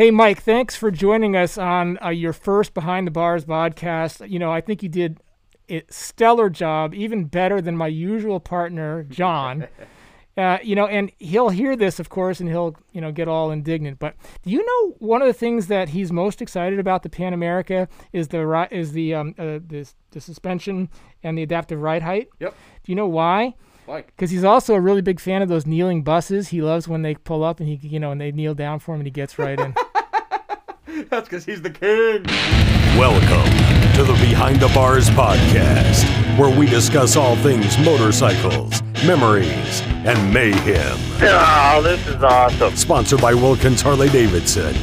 Hey, Mike, thanks for joining us on uh, your first Behind the Bars podcast. You know, I think you did a stellar job, even better than my usual partner, John. Uh, you know, and he'll hear this, of course, and he'll, you know, get all indignant. But do you know one of the things that he's most excited about the Pan America is the is the um, uh, the, the suspension and the adaptive ride height. Yep. Do you know why? Why? Because he's also a really big fan of those kneeling buses. He loves when they pull up and he, you know, and they kneel down for him and he gets right in. That's because he's the king. Welcome to the Behind the Bars podcast, where we discuss all things motorcycles, memories, and mayhem. Oh, this is awesome. Sponsored by Wilkins Harley Davidson.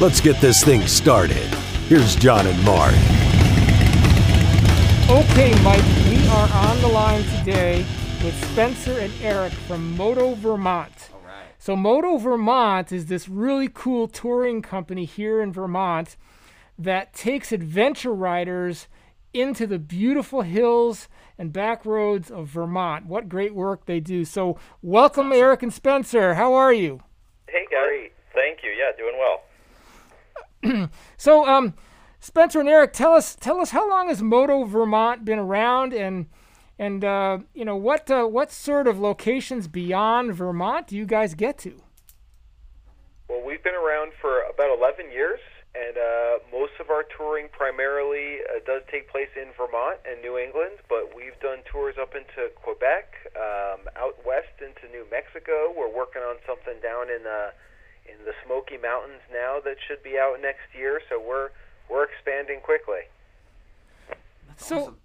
Let's get this thing started. Here's John and Mark. Okay, Mike, we are on the line today with Spencer and Eric from Moto Vermont. So, Moto Vermont is this really cool touring company here in Vermont that takes adventure riders into the beautiful hills and back roads of Vermont. What great work they do. So, welcome, Eric and Spencer. How are you? Hey, Gary. Thank you. Yeah, doing well. So, um, Spencer and Eric, tell us tell us how long has Moto Vermont been around, and and uh, you know what uh, what sort of locations beyond Vermont do you guys get to? Well, we've been around for about 11 years, and uh, most of our touring primarily uh, does take place in Vermont and New England, but we've done tours up into Quebec, um, out west into New Mexico. We're working on something down in the in the Smoky Mountains now that should be out next year. So we're we're expanding quickly. so, awesome.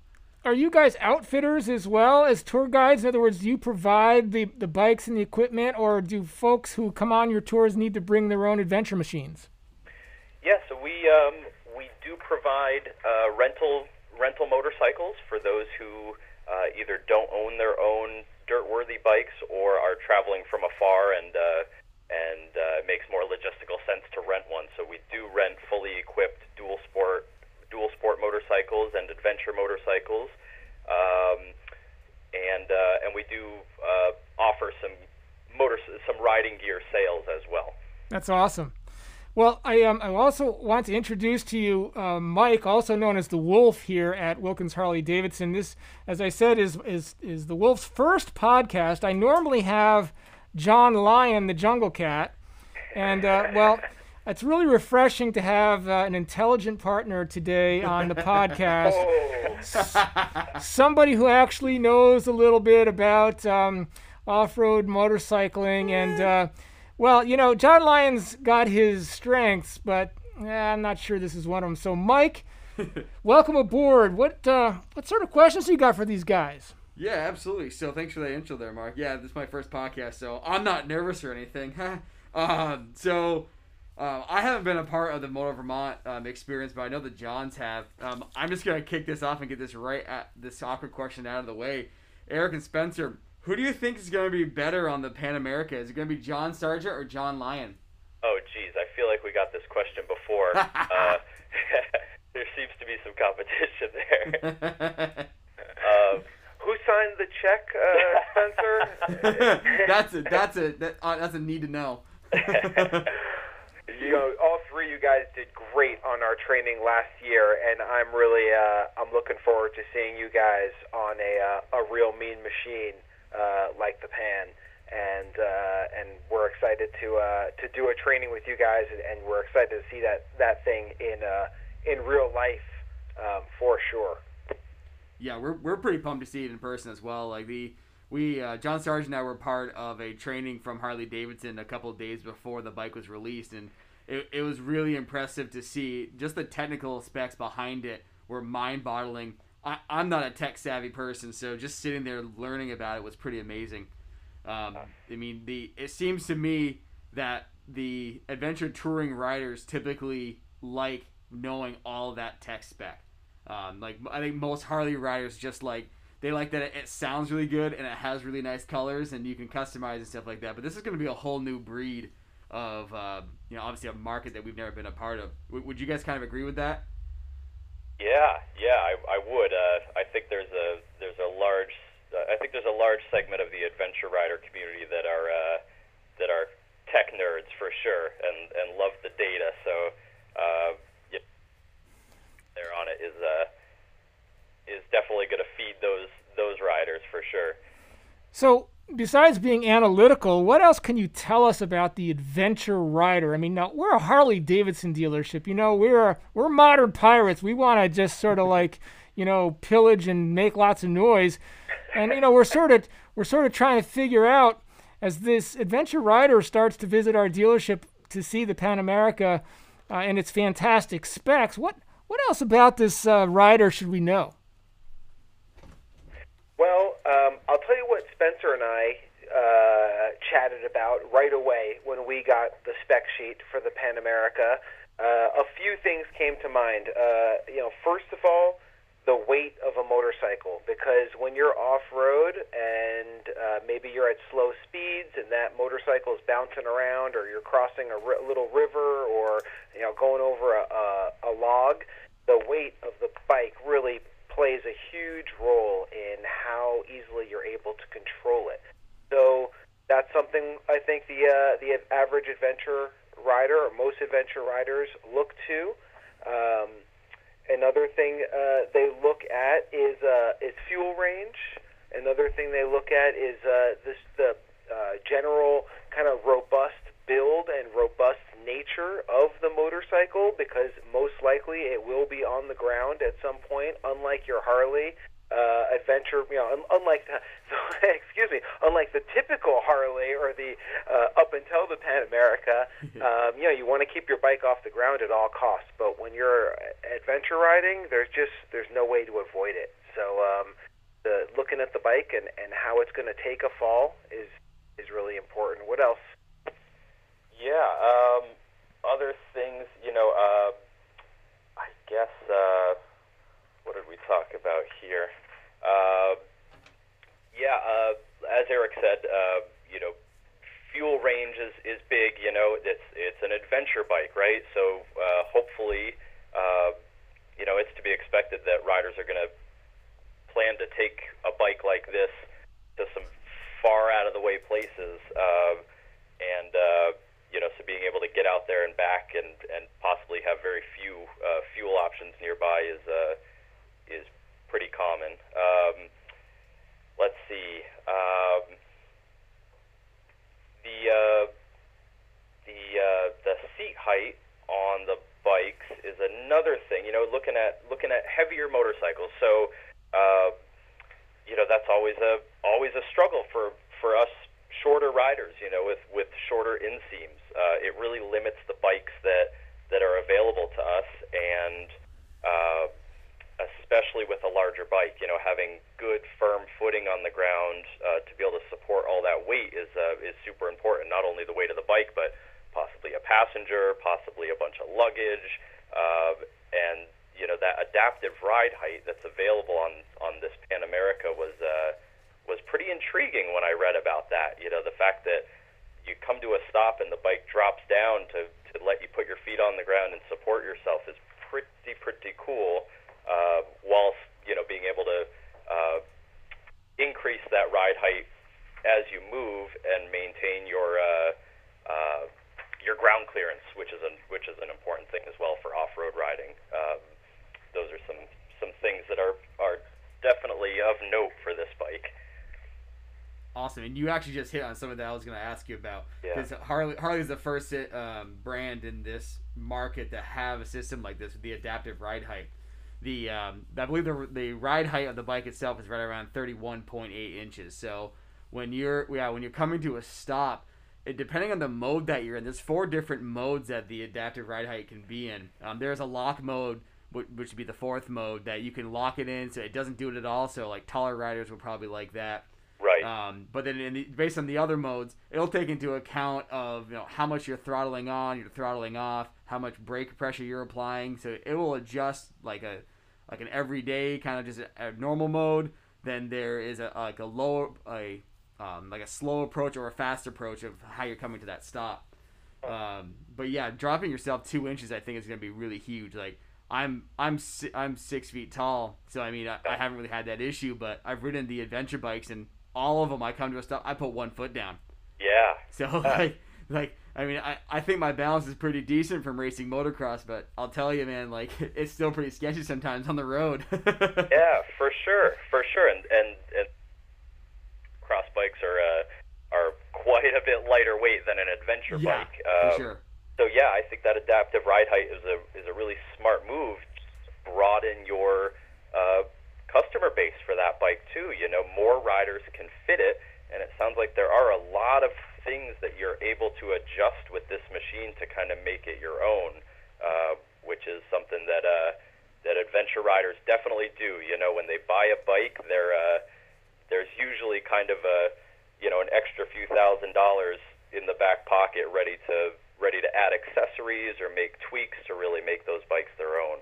Are you guys outfitters as well as tour guides? In other words, do you provide the the bikes and the equipment, or do folks who come on your tours need to bring their own adventure machines? Yeah, so we um, we do provide uh, rental rental motorcycles for those who uh, either don't own their own dirt-worthy bikes or are traveling from afar and uh, and uh, it makes more logistical sense to rent one. So we do rent fully equipped dual sport dual sport motorcycles and adventure motorcycles, um, and uh, and we do uh, offer some motor some riding gear sales as well. That's awesome. Well, I um, I also want to introduce to you uh, Mike, also known as the Wolf here at Wilkins Harley Davidson. This, as I said, is is is the Wolf's first podcast. I normally have John Lyon, the Jungle Cat, and uh, well, it's really refreshing to have uh, an intelligent partner today on the podcast. Somebody who actually knows a little bit about um, off-road motorcycling and. Uh, well, you know, John Lyon's got his strengths, but eh, I'm not sure this is one of them. So, Mike, welcome aboard. What uh, what sort of questions do you got for these guys? Yeah, absolutely. So thanks for that intro there, Mark. Yeah, this is my first podcast, so I'm not nervous or anything. um, so uh, I haven't been a part of the Moto Vermont um, experience, but I know the Johns have. Um, I'm just gonna kick this off and get this right at this awkward question out of the way. Eric and Spencer, who do you think is gonna be better on the Pan America? Is it gonna be John Sargent or John Lyon? Oh, geez, I feel like we got this question before. uh, there seems to be some competition there. Um, Who signed the check, uh, Spencer? that's a that's a that, uh, that's a need to know. You know, all three of you guys did great on our training last year, and I'm really, uh, I'm looking forward to seeing you guys on a uh, a real mean machine uh, like the Pan, and uh, and we're excited to uh, to do a training with you guys, and, and we're excited to see that that thing in uh, in real life um, for sure. yeah, we're we're pretty pumped to see it in person as well. Like the we uh, John Sargent and I were part of a training from Harley Davidson a couple days before the bike was released, and it, it was really impressive to see just the technical specs behind it were mind boggling. I'm not a tech savvy person, so just sitting there learning about it was pretty amazing. Um, I mean, the it seems to me that the adventure touring riders typically like knowing all that tech spec. Um, like I think most Harley riders just like they like that it, it sounds really good and it has really nice colors and you can customize and stuff like that. But this is going to be a whole new breed of uh, you know, obviously a market that we've never been a part of. W- would you guys kind of agree with that? Yeah, yeah, I, I would. Uh, I think there's a there's a large uh, I think there's a large segment of the adventure rider community that are uh, that are tech nerds for sure and and love the data. So uh, yeah, there on it is uh, is definitely going to feed those those riders for sure. So besides being analytical, what else can you tell us about the adventure rider? I mean, now we're a Harley Davidson dealership. You know, we're we're modern pirates. We want to just sort of like, you know, pillage and make lots of noise. And you know, we're sort of we're sort of trying to figure out as this adventure rider starts to visit our dealership to see the Pan America uh, and its fantastic specs. What what else about this uh, rider should we know? Well, um, I'll tell you what Spencer and I uh, chatted about right away when we got the spec sheet for the Pan America. Uh, a few things came to mind. Uh, you know, first of all, the weight of a motorcycle because when you're off road and uh, maybe you're at slow speeds and that motorcycle is bouncing around or you're crossing a r- little river or you know going over a, a, a log, the weight of the bike really plays a huge role in how easily you're able to control it. So that's something I think the uh, the average adventure rider or most adventure riders look to. Um, Another thing uh, they look at is uh, is fuel range. Another thing they look at is uh, this the uh, general kind of robust build and robust nature of the motorcycle because most likely it will be on the ground at some point. Unlike your Harley, uh, adventure. You know, unlike the, excuse me, unlike the typical Harley or the uh, up until the Pan America, um, you know, you want to keep your bike off the ground at all costs. But when you're adventure riding, there's just there's no way to avoid it. So um, the looking at the bike and and how it's going to take a fall is is really important. What else? Yeah. Um, other things, you know, uh, I guess. Uh, what did we talk about here? Uh, yeah, uh, as Eric said, uh, you know, fuel range is, is big. You know, it's it's an adventure bike, right? So uh, hopefully, uh, you know, it's to be expected that riders are going to plan to take a bike like this to some far out of the way places, uh, and uh, you know, so being able to get out there and back and and possibly have very few uh, fuel options nearby is uh, is pretty common. Um, let's see. Um, the uh, the uh, the seat height on the bikes is another thing. You know, looking at looking at heavier motorcycles. So, uh, you know, that's always a always a struggle for for us shorter riders. You know, with with shorter inseams, uh, it really limits the bikes that that are available to us and. Uh, especially with a larger bike. You know, having good firm footing on the ground uh, to be able to support all that weight is uh, is super important. Not only the weight of the bike, but possibly a passenger, possibly a bunch of luggage, uh, and you know that adaptive ride height that's available on on this Pan America was uh, was pretty intriguing when I read about that. You know, the fact that you come to a stop and the bike drops down to to let you put your feet on the ground and support yourself is pretty pretty cool uh, whilst you know being able to uh, increase that ride height as you move and maintain your uh, uh, your ground clearance, which is an which is an important thing as well for off-road riding. Um, those are some some things that are are definitely of note for this bike. Awesome, and you actually just hit on some of that I was going to ask you about. Because yeah. Harley Harley is the first um, brand in this market to have a system like this with the adaptive ride height the um, I believe the the ride height of the bike itself is right around 31.8 inches. So when you're yeah when you're coming to a stop, it, depending on the mode that you're in, there's four different modes that the adaptive ride height can be in. Um, there's a lock mode, which, would be the fourth mode that you can lock it in, so it doesn't do it at all. So like taller riders would probably like that. Right. Um, but then the, based on the other modes, it'll take into account of you know how much you're throttling on, you're throttling off, how much brake pressure you're applying. So it will adjust like a like an everyday kind of just a, a normal mode. Then there is a like a lower a um, like a slow approach or a fast approach of how you're coming to that stop. Um, but yeah, dropping yourself two inches, I think is going to be really huge. Like I'm I'm I'm six feet tall, so I mean I, I, haven't really had that issue. But I've ridden the adventure bikes, and all of them I come to a stop, I put one foot down. Yeah. So like like I mean, I, I think my balance is pretty decent from racing motocross, but I'll tell you, man, like it's still pretty sketchy sometimes on the road. yeah, for sure, for sure, and and, and motocross bikes are uh, are quite a bit lighter weight than an adventure Yeah, bike. for Um, sure. So yeah, I think that adaptive ride height is a is a really smart move. Broaden your uh, customer base for that bike too. You know, more riders can fit it, and it sounds like there are a lot of things that you're able to adjust with this machine to kind of make it your own, uh, which is something that uh, that adventure riders definitely do. You know, when they buy a bike, they're uh, there's usually kind of a you know an extra few thousand dollars in the back pocket ready to ready to add accessories or make tweaks to really make those bikes their own.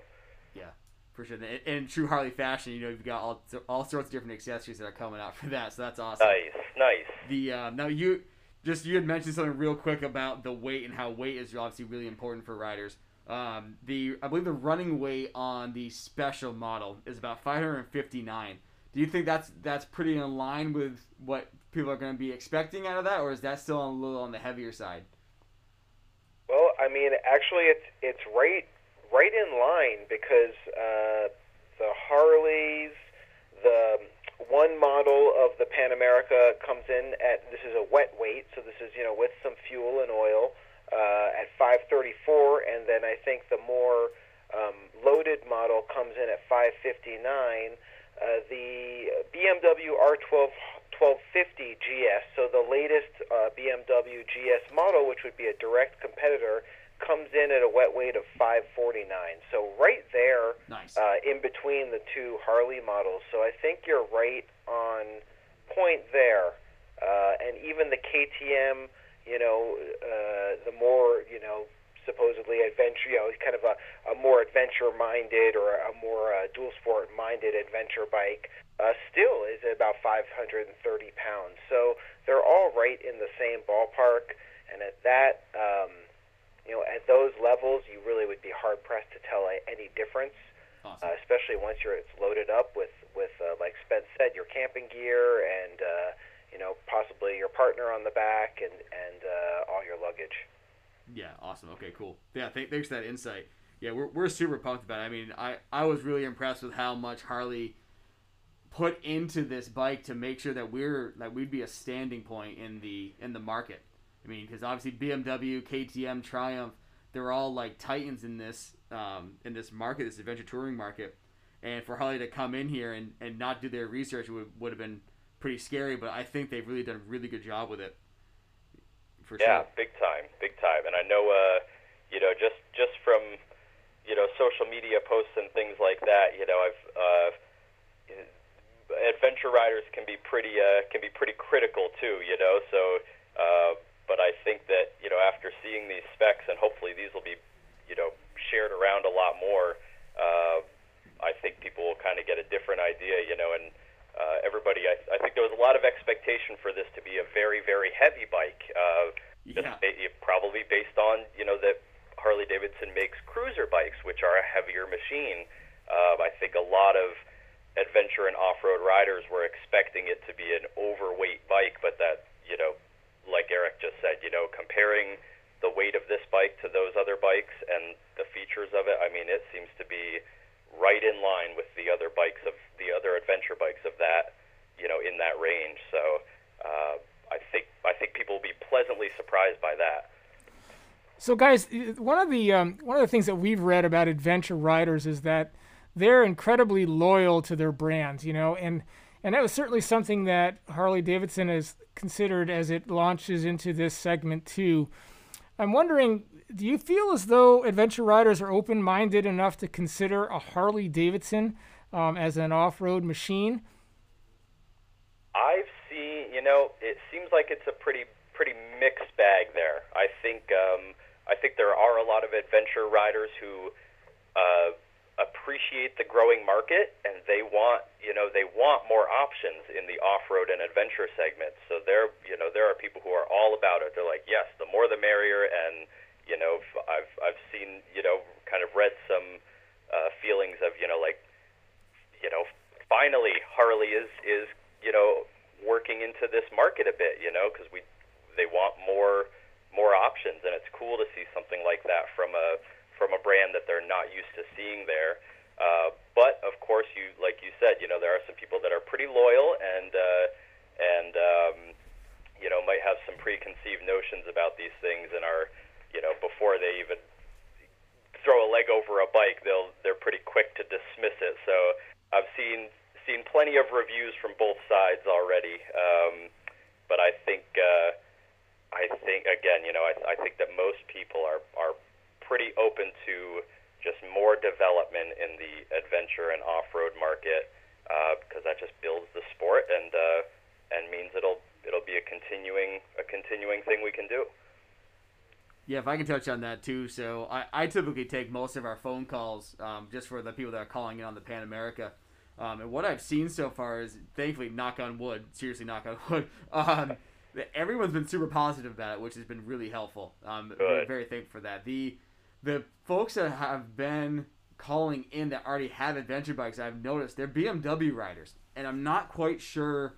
Yeah, for sure. And in true Harley fashion, you know, you've got all all sorts of different accessories that are coming out for that. So that's awesome. Nice, nice. The uh, now you just you had mentioned something real quick about the weight and how weight is obviously really important for riders. Um, the I believe the running weight on the special model is about 559. Do you think that's that's pretty in line with what people are going to be expecting out of that, or is that still a little on the heavier side? Well, I mean, actually, it's it's right right in line because uh, the Harleys, the one model of the Pan America comes in at this is a wet weight, so this is you know with some fuel and oil uh, at 534, and then I think the more um, loaded model comes in at 559. Uh, the BMW R12 1250 GS, so the latest uh, BMW GS model, which would be a direct competitor, comes in at a wet weight of 549. So right there, Nice. uh, in between the two Harley models. So I think you're right on point there. Uh, and even the KTM, you know, uh, the more you know, supposedly adventure, you know, kind of a, a more adventure-minded or a more uh, dual sport-minded adventure bike, uh, still is about 530 pounds. So they're all right in the same ballpark. And at that, um, you know, at those levels, you really would be hard pressed to tell a- any difference Awesome. uh, especially once you're it's loaded up with with uh, like Spence said, your camping gear and uh, you know possibly your partner on the back and and uh, all your luggage. Yeah, awesome. Okay, cool. Yeah, th- thanks for that insight. Yeah, we're, we're super pumped about it. I mean, I, I was really impressed with how much Harley put into this bike to make sure that we're that we'd be a standing point in the in the market. I mean, because obviously BMW, KTM, Triumph, they're all like titans in this um, in this market, this adventure touring market. And for Harley to come in here and, and not do their research would, would have been pretty scary. But I think they've really done a really good job with it. For Yeah, sure. big time, big time. And I know, uh, you know, just just from you know social media posts and things like that, you know, I've uh, adventure riders can be pretty uh, can be pretty critical too, you know. So, uh, but I think that you know after seeing these specs and hopefully these will be you know shared around a lot more. Uh, I think people will kind of get a different idea, you know, and uh, everybody. I, I think there was a lot of expectation for this to be a very, very heavy bike. Uh, Yeah. ba- probably based on you know that Harley Davidson makes cruiser bikes, which are a heavier machine. Uh, I think a lot of adventure and off-road riders were expecting it to be an overweight bike, but that you know, like Eric just said, you know, comparing the weight of this bike to those other bikes and the features of it, I mean, it seems to be right in line with the other bikes of the other adventure bikes of that, you know, in that range. So uh, I think I think people will be pleasantly surprised by that. So, guys, one of the um, one of the things that we've read about adventure riders is that they're incredibly loyal to their brands, you know, and and that was certainly something that Harley Davidson has considered as it launches into this segment too. I'm wondering, do you feel as though adventure riders are open-minded enough to consider a Harley Davidson um, as an off-road machine? I've seen, you know, it seems like it's a pretty pretty mixed bag there. I think um, I think there are a lot of adventure riders who uh, appreciate the growing market and they want, you know, they want more options in the off-road and adventure segment. So there, you know, there are people who are all about it. They're like, yes, the more the merrier, and you know, I've I've seen, you know, kind of read some uh, feelings of, you know, like you know, finally Harley is is you know working into this market a bit, you know, because we they want more more options, and it's cool to see something like that from a from a brand that they're not used to seeing there. Uh, but of course, you like you said, you know, there are some people that are pretty loyal and uh, and um, you know might have some preconceived notions about these things and are you know before they even throw a leg over a bike, they'll they're pretty quick to dismiss it. So I've seen seen plenty of reviews from both sides already, um, but I think uh, I think again, you know, I, I think that most people are are pretty open to just more development in the adventure and off-road market uh, because that just builds the sport and uh, and means it'll it'll be a continuing a continuing thing we can do. Yeah, if I can touch on that too. So I, I typically take most of our phone calls um, just for the people that are calling in on the Pan America. Um, and what I've seen so far is, thankfully, knock on wood, seriously, knock on wood, um, everyone's been super positive about it, which has been really helpful. Um, very, very thankful for that. The the folks that have been calling in that already have adventure bikes, I've noticed they're BMW riders, and I'm not quite sure.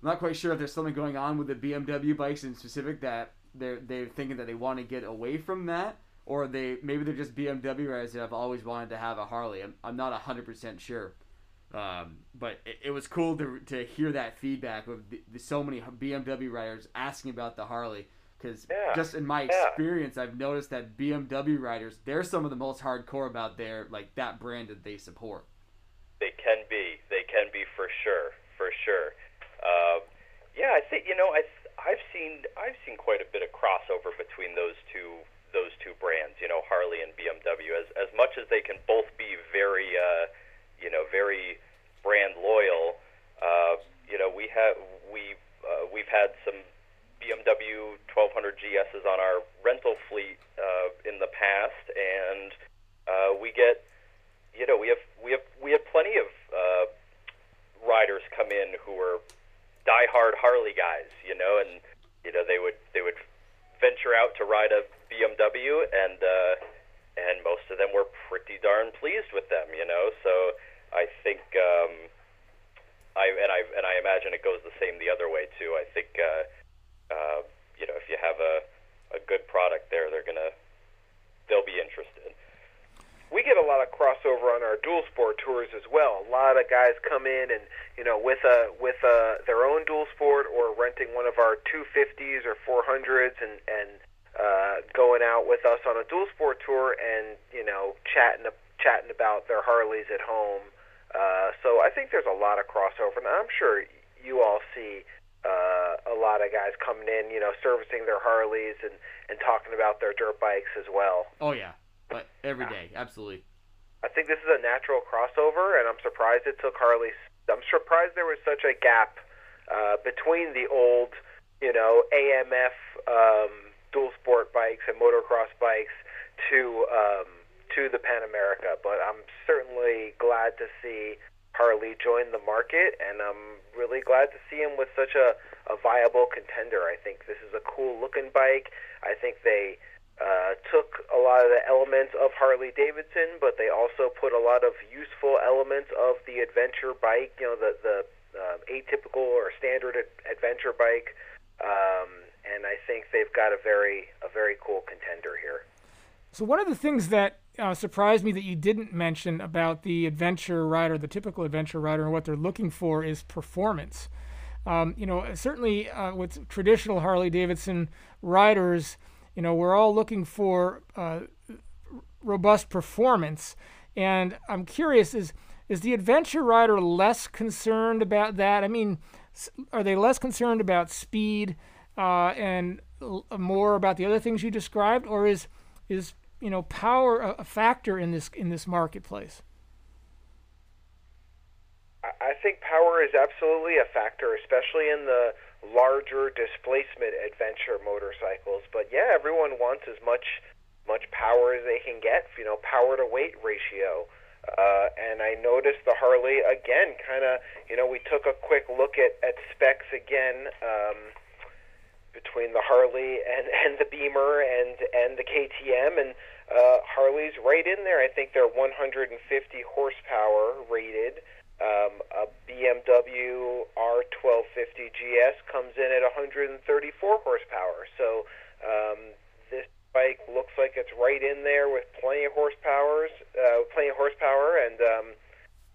I'm not quite sure if there's something going on with the BMW bikes in specific that they're they're thinking that they want to get away from that, or they maybe they're just BMW riders that have always wanted to have a Harley. I'm, I'm not hundred percent sure, um, but it, it, was cool to to hear that feedback of the, the, so many BMW riders asking about the Harley. Because yeah, just in my experience, yeah. I've noticed that BMW riders they're some of the most hardcore about their like that brand that they support. They can be. They can be for sure. For sure. Uh, yeah, I think you know I I've seen I've seen quite a bit of crossover between those two those two brands, you know, Harley and BMW. As as much as they can both be very, uh, you know, very brand loyal, uh, you know, we have we uh, we've had some BMW 1200 GSs on our rental fleet uh, in the past, and uh, we get, you know, we have we have we have plenty of uh, riders come in who are diehard Harley guys, you know, and you know they would they would venture out to ride a BMW, and uh, and most of them were pretty darn pleased with them, you know. So I think um, I and I and I imagine it goes the same the other way too. I think uh, uh, you know if you have a a good product there, they're gonna they'll be interested we get a lot of crossover on our dual sport tours as well. A lot of guys come in and you know with a with a, their own dual sport or renting one of our 250s or 400s and and uh, going out with us on a dual sport tour and you know chatting chatting about their Harleys at home. Uh, so I think there's a lot of crossover, and I'm sure you all see uh, a lot of guys coming in, you know, servicing their Harleys and and talking about their dirt bikes as well. Oh yeah, but every day, absolutely. I think this is a natural crossover, and I'm surprised it took Harley. I'm surprised there was such a gap uh, between the old, you know, AMF um, dual sport bikes and motocross bikes to um, to the Pan America. But I'm certainly glad to see Harley join the market, and I'm really glad to see him with such a, a viable contender. I think this is a cool looking bike. I think they uh, took a lot of the elements of Harley Davidson, but they also put a lot of useful elements of the adventure bike, you know, the the uh, atypical or standard ad- adventure bike. Um, and I think they've got a very a very cool contender here. So one of the things that uh, surprised me that you didn't mention about the adventure rider, the typical adventure rider, and what they're looking for is performance. Um, you know, certainly uh, with traditional Harley Davidson riders, you know, we're all looking for uh, robust performance, and I'm curious is is the adventure rider less concerned about that? I mean, are they less concerned about speed uh, and more about the other things you described, or is is you know power a, a factor in this in this marketplace? I think power is absolutely a factor, especially in the larger displacement adventure motorcycles. But yeah, everyone wants as much much power as they can get. You know, power to weight ratio. Uh, and I noticed the Harley again. Kind of, you know, we took a quick look at at specs again. Um, between the Harley and, and the Beamer and and the KTM and uh, Harley's right in there. I think they're 150 horsepower rated. Um, a BMW R1250 GS comes in at 134 horsepower. So um, this bike looks like it's right in there with plenty of horsepowers, uh, plenty of horsepower, and um,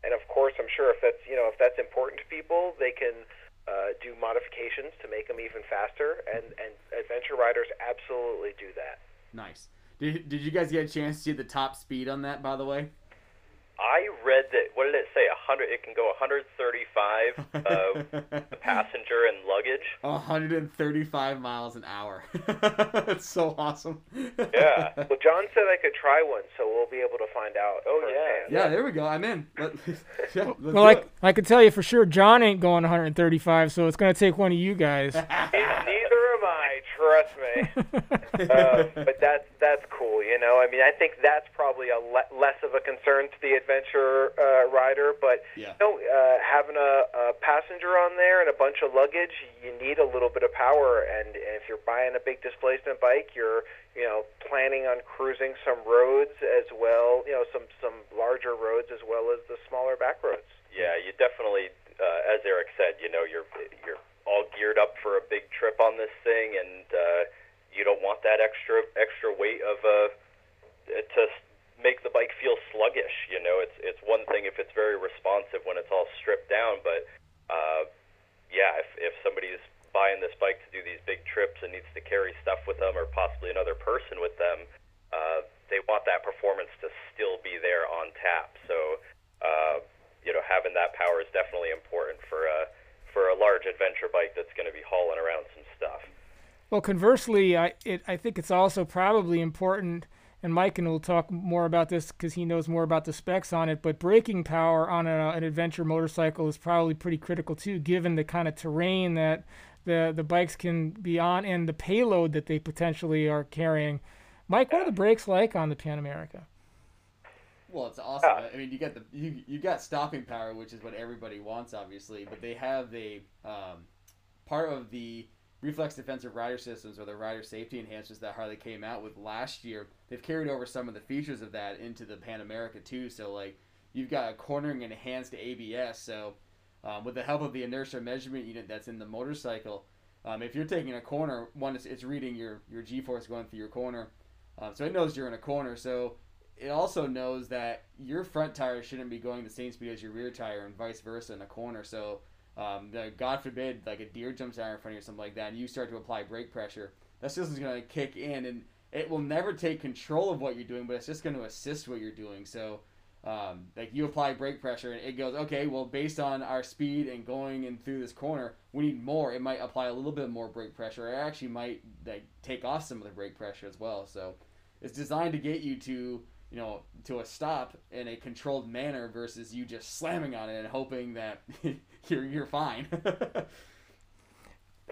and of course, I'm sure if that's you know if that's important to people, they can uh, do modifications to make them even faster, and, and adventure riders absolutely do that. Nice. Did, did you guys get a chance to see the top speed on that, by the way? I read that. What did it say? A hundred. It can go 135 uh, passenger and luggage. 135 miles an hour. That's so awesome. Yeah. Well, John said I could try one, so we'll be able to find out. Oh, firsthand. Yeah, there we go. I'm in. Let, yeah, let's Well, do like it. I can tell you for sure, John ain't going 135, so it's going to take one of you guys. Neither am I. Trust me. um, but that's that's cool. You know, I mean, I think that's probably a le- less of a concern to the adventure uh, rider. But Yeah. you know, uh, having a, a passenger on there and a bunch of luggage, you need a little bit of power. And if you're buying a big displacement bike, you're you know planning on cruising some roads as well. You know, some some larger roads as well as the smaller back roads. Yeah, you definitely, uh, as Eric said, you know, you're you're all geared up for a big trip on this thing, and uh, you don't want that extra extra weight of uh, to make the bike feel sluggish. You know, it's it's one thing if it's very responsive when it's all stripped down, but uh, yeah, if if somebody's buying this bike to do these big trips and needs to carry stuff with them, or possibly another person with them, uh, they want that performance to still be there on tap. So. Uh, you know, having that power is definitely important for a for a large adventure bike that's going to be hauling around some stuff. Well, conversely, I it, I think it's also probably important, and Mike and will talk more about this because he knows more about the specs on it. But braking power on a, an adventure motorcycle is probably pretty critical too, given the kind of terrain that the the bikes can be on and the payload that they potentially are carrying. Mike, what are the brakes like on the Pan America? Well, it's awesome. I mean, you got the you you got stopping power, which is what everybody wants, obviously. But they have a um, part of the reflex defensive rider systems or the rider safety enhancements that Harley came out with last year. They've carried over some of the features of that into the Pan America too. So like you've got a cornering enhanced ABS. So um, with the help of the inertia measurement unit that's in the motorcycle, um, if you're taking a corner, one it's, it's reading your your G force going through your corner, um, so it knows you're in a corner. So it also knows that your front tire shouldn't be going the same speed as your rear tire and vice versa in a corner. So, um, the, God forbid, like a deer jumps out in front of you or something like that, and you start to apply brake pressure, that system's going to kick in, and it will never take control of what you're doing, but it's just going to assist what you're doing. So, um, like you apply brake pressure, and it goes, okay, well, based on our speed and going in through this corner, we need more. It might apply a little bit more brake pressure. It actually might like take off some of the brake pressure as well. So, it's designed to get you to you know, to a stop in a controlled manner versus you just slamming on it and hoping that you're you're fine.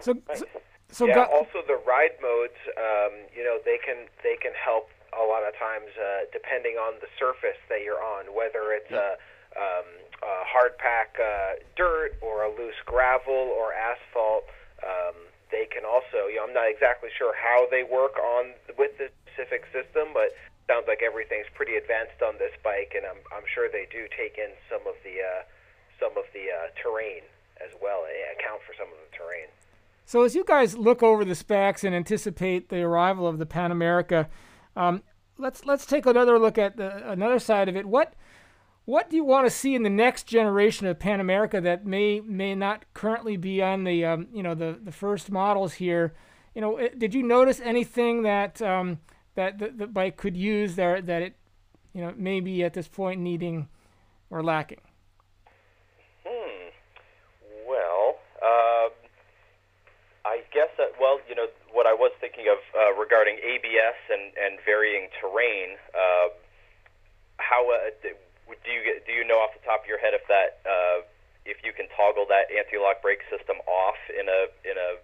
So, so, so yeah. go- also, the ride modes, um, you know, they can they can help a lot of times uh, depending on the surface that you're on, whether it's a, um, a hard pack uh, dirt or a loose gravel or asphalt. Um, they can also, you know, I'm not exactly sure how they work on with the specific system, but sounds like everything's pretty advanced on this bike, and I'm I'm sure they do take in some of the uh, some of the uh, terrain as well, and account for some of the terrain. So as you guys look over the specs and anticipate the arrival of the Pan America, um, let's let's take another look at the another side of it. What what do you want to see in the next generation of Pan America that may may not currently be on the um, you know the the first models here? You know, did you notice anything that um, that the, the bike could use there that it you know maybe at this point needing or lacking? Hmm. Well, um, I guess that well, you know, what I was thinking of uh, regarding ABS and and varying terrain. Uh, how uh, do you do you know off the top of your head if that uh, if you can toggle that anti-lock brake system off in a in a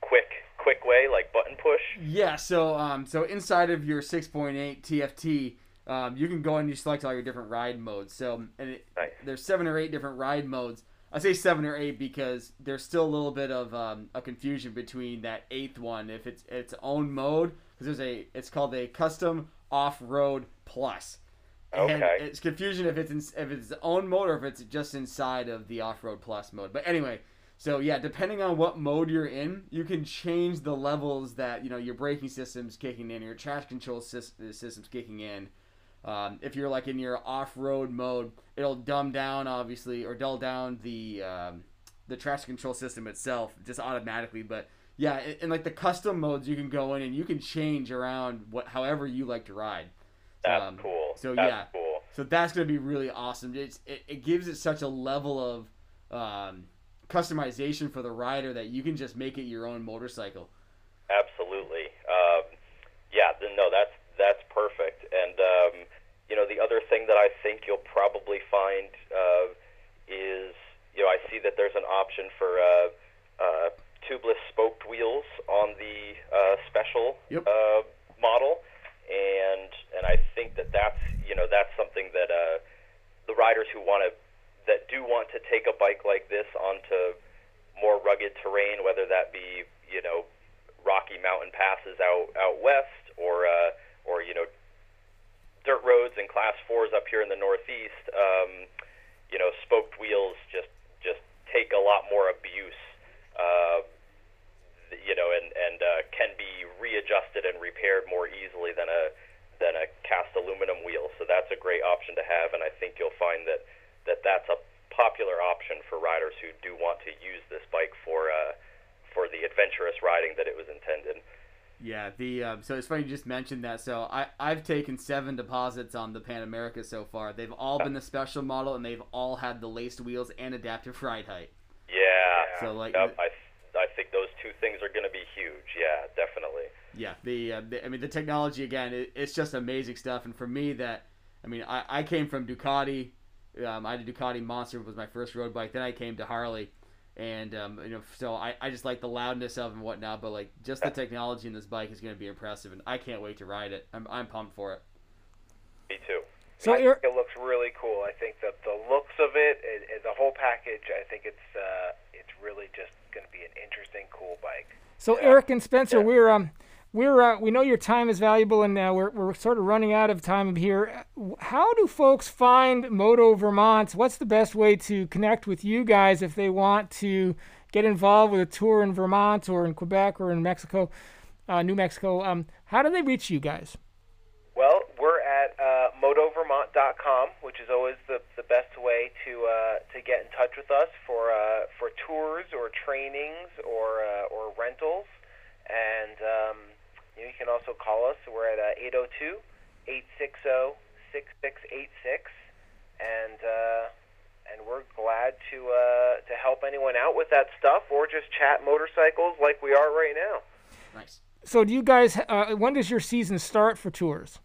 quick quick way like button push? yeah. So um, so inside of your 6.8 TFT. Um, you can go and you select all your different ride modes. So, and it, Nice. there's seven or eight different ride modes. I say seven or eight because there's still a little bit of um, a confusion between that eighth one if it's its own mode because there's a it's called a custom off road plus. And Okay. it's confusion if it's in, if it's its own mode or if it's just inside of the off road plus mode. But anyway, so yeah, depending on what mode you're in, you can change the levels that you know your braking system's kicking in, your traction control system's kicking in. Um, if you're like in your off-road mode, it'll dumb down obviously or dull down the um, the traction control system itself just automatically. But yeah, and like the custom modes, you can go in and you can change around what however you like to ride. That's Um, cool. So That's yeah, cool. so that's gonna be really awesome. It's it, it gives it such a level of um, customization for the rider that you can just make it your own motorcycle. Absolutely. Um, yeah. No, that's that's perfect. And um, you know, the other thing that I think you'll probably find uh, is you know I see that there's an option for uh, uh, tubeless spoked wheels on the uh, special Yep. uh, model, and and I think that that's you know that's something that uh, the riders who want to that do want to take a bike like this onto more rugged terrain, whether that be you know rocky mountain passes out out west or uh, or you know dirt roads and class fours up here in the northeast. Um, you know, spoked wheels just just take a lot more abuse. Uh, you know, and and uh, can be readjusted and repaired more easily than a than a cast aluminum wheel. So that's a great option to have, and I think you'll find that that that's a popular option for riders who do want to use this bike for uh, for the adventurous riding that it was intended. Yeah, the um, so it's funny you just mentioned that. So I I've taken seven deposits on the Pan America so far. They've all been the special model, and they've all had the laced wheels and adaptive ride height. Yeah. So, like, Yep, I I think those two things are going to be huge. Yeah, definitely. Yeah, the, uh, the I mean the technology again, it, it's just amazing stuff. And for me, that I mean, I, I came from Ducati. Um, I had a Ducati Monster was my first road bike. Then I came to Harley, and um, you know, so I, I just like the loudness of it and whatnot. But like just the technology in this bike is going to be impressive, and I can't wait to ride it. I'm I'm pumped for it. Me too. So I Eric, think it looks really cool. I think that the looks of it and, and the whole package. I think it's uh, it's really just going to be an interesting, cool bike. So Eric and Spencer, we're um, we're uh, we know your time is valuable, and uh, we're we're sort of running out of time here. How do folks find Moto Vermont? What's the best way to connect with you guys if they want to get involved with a tour in Vermont or in Quebec or in Mexico, uh, New Mexico? Um, how do they reach you guys? Well, we're at uh, motovermont.com, which is always the, the best way to uh, to get in touch with us for uh, for tours or trainings or uh, or rentals. And um, you, can also call us. We're at uh, 802 860 6686. And uh, and we're glad to uh, to help anyone out with that stuff or just chat motorcycles like we are right now. Nice. So do you guys? Uh, when does your season start for tours?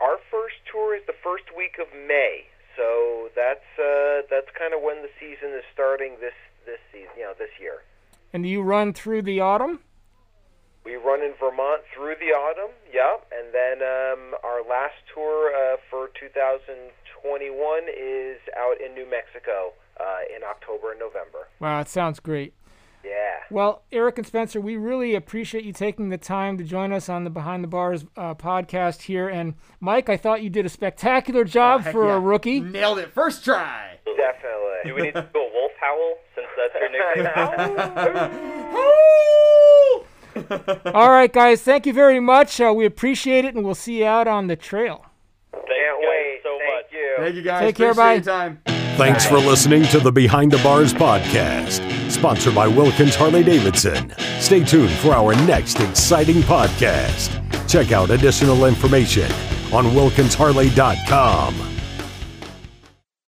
Our first tour is the first week of May, so that's uh, that's kind of when the season is starting this this season, you know, this year. And do you run through the autumn? We run in Vermont through the autumn, yeah, and then um, our last tour uh, for 2021 is out in New Mexico uh, in October and November. Wow, it sounds great. Yeah. Well, Eric and Spencer, we really appreciate you taking the time to join us on the Behind the Bars uh, podcast here. And Mike, I thought you did a spectacular job Oh, for yeah. a rookie. Nailed it first try. Definitely. Do we need to do a wolf howl since that's your nickname? All right, guys, thank you very much. Uh, we appreciate it, and we'll see you out on the trail. Thank Can't you wait. so Thank much. you. Thank you guys. Take care, bye. time. Thanks for listening to the Behind the Bars podcast, sponsored by Wilkins Harley Davidson. Stay tuned for our next exciting podcast. Check out additional information on wilkinsharley.com.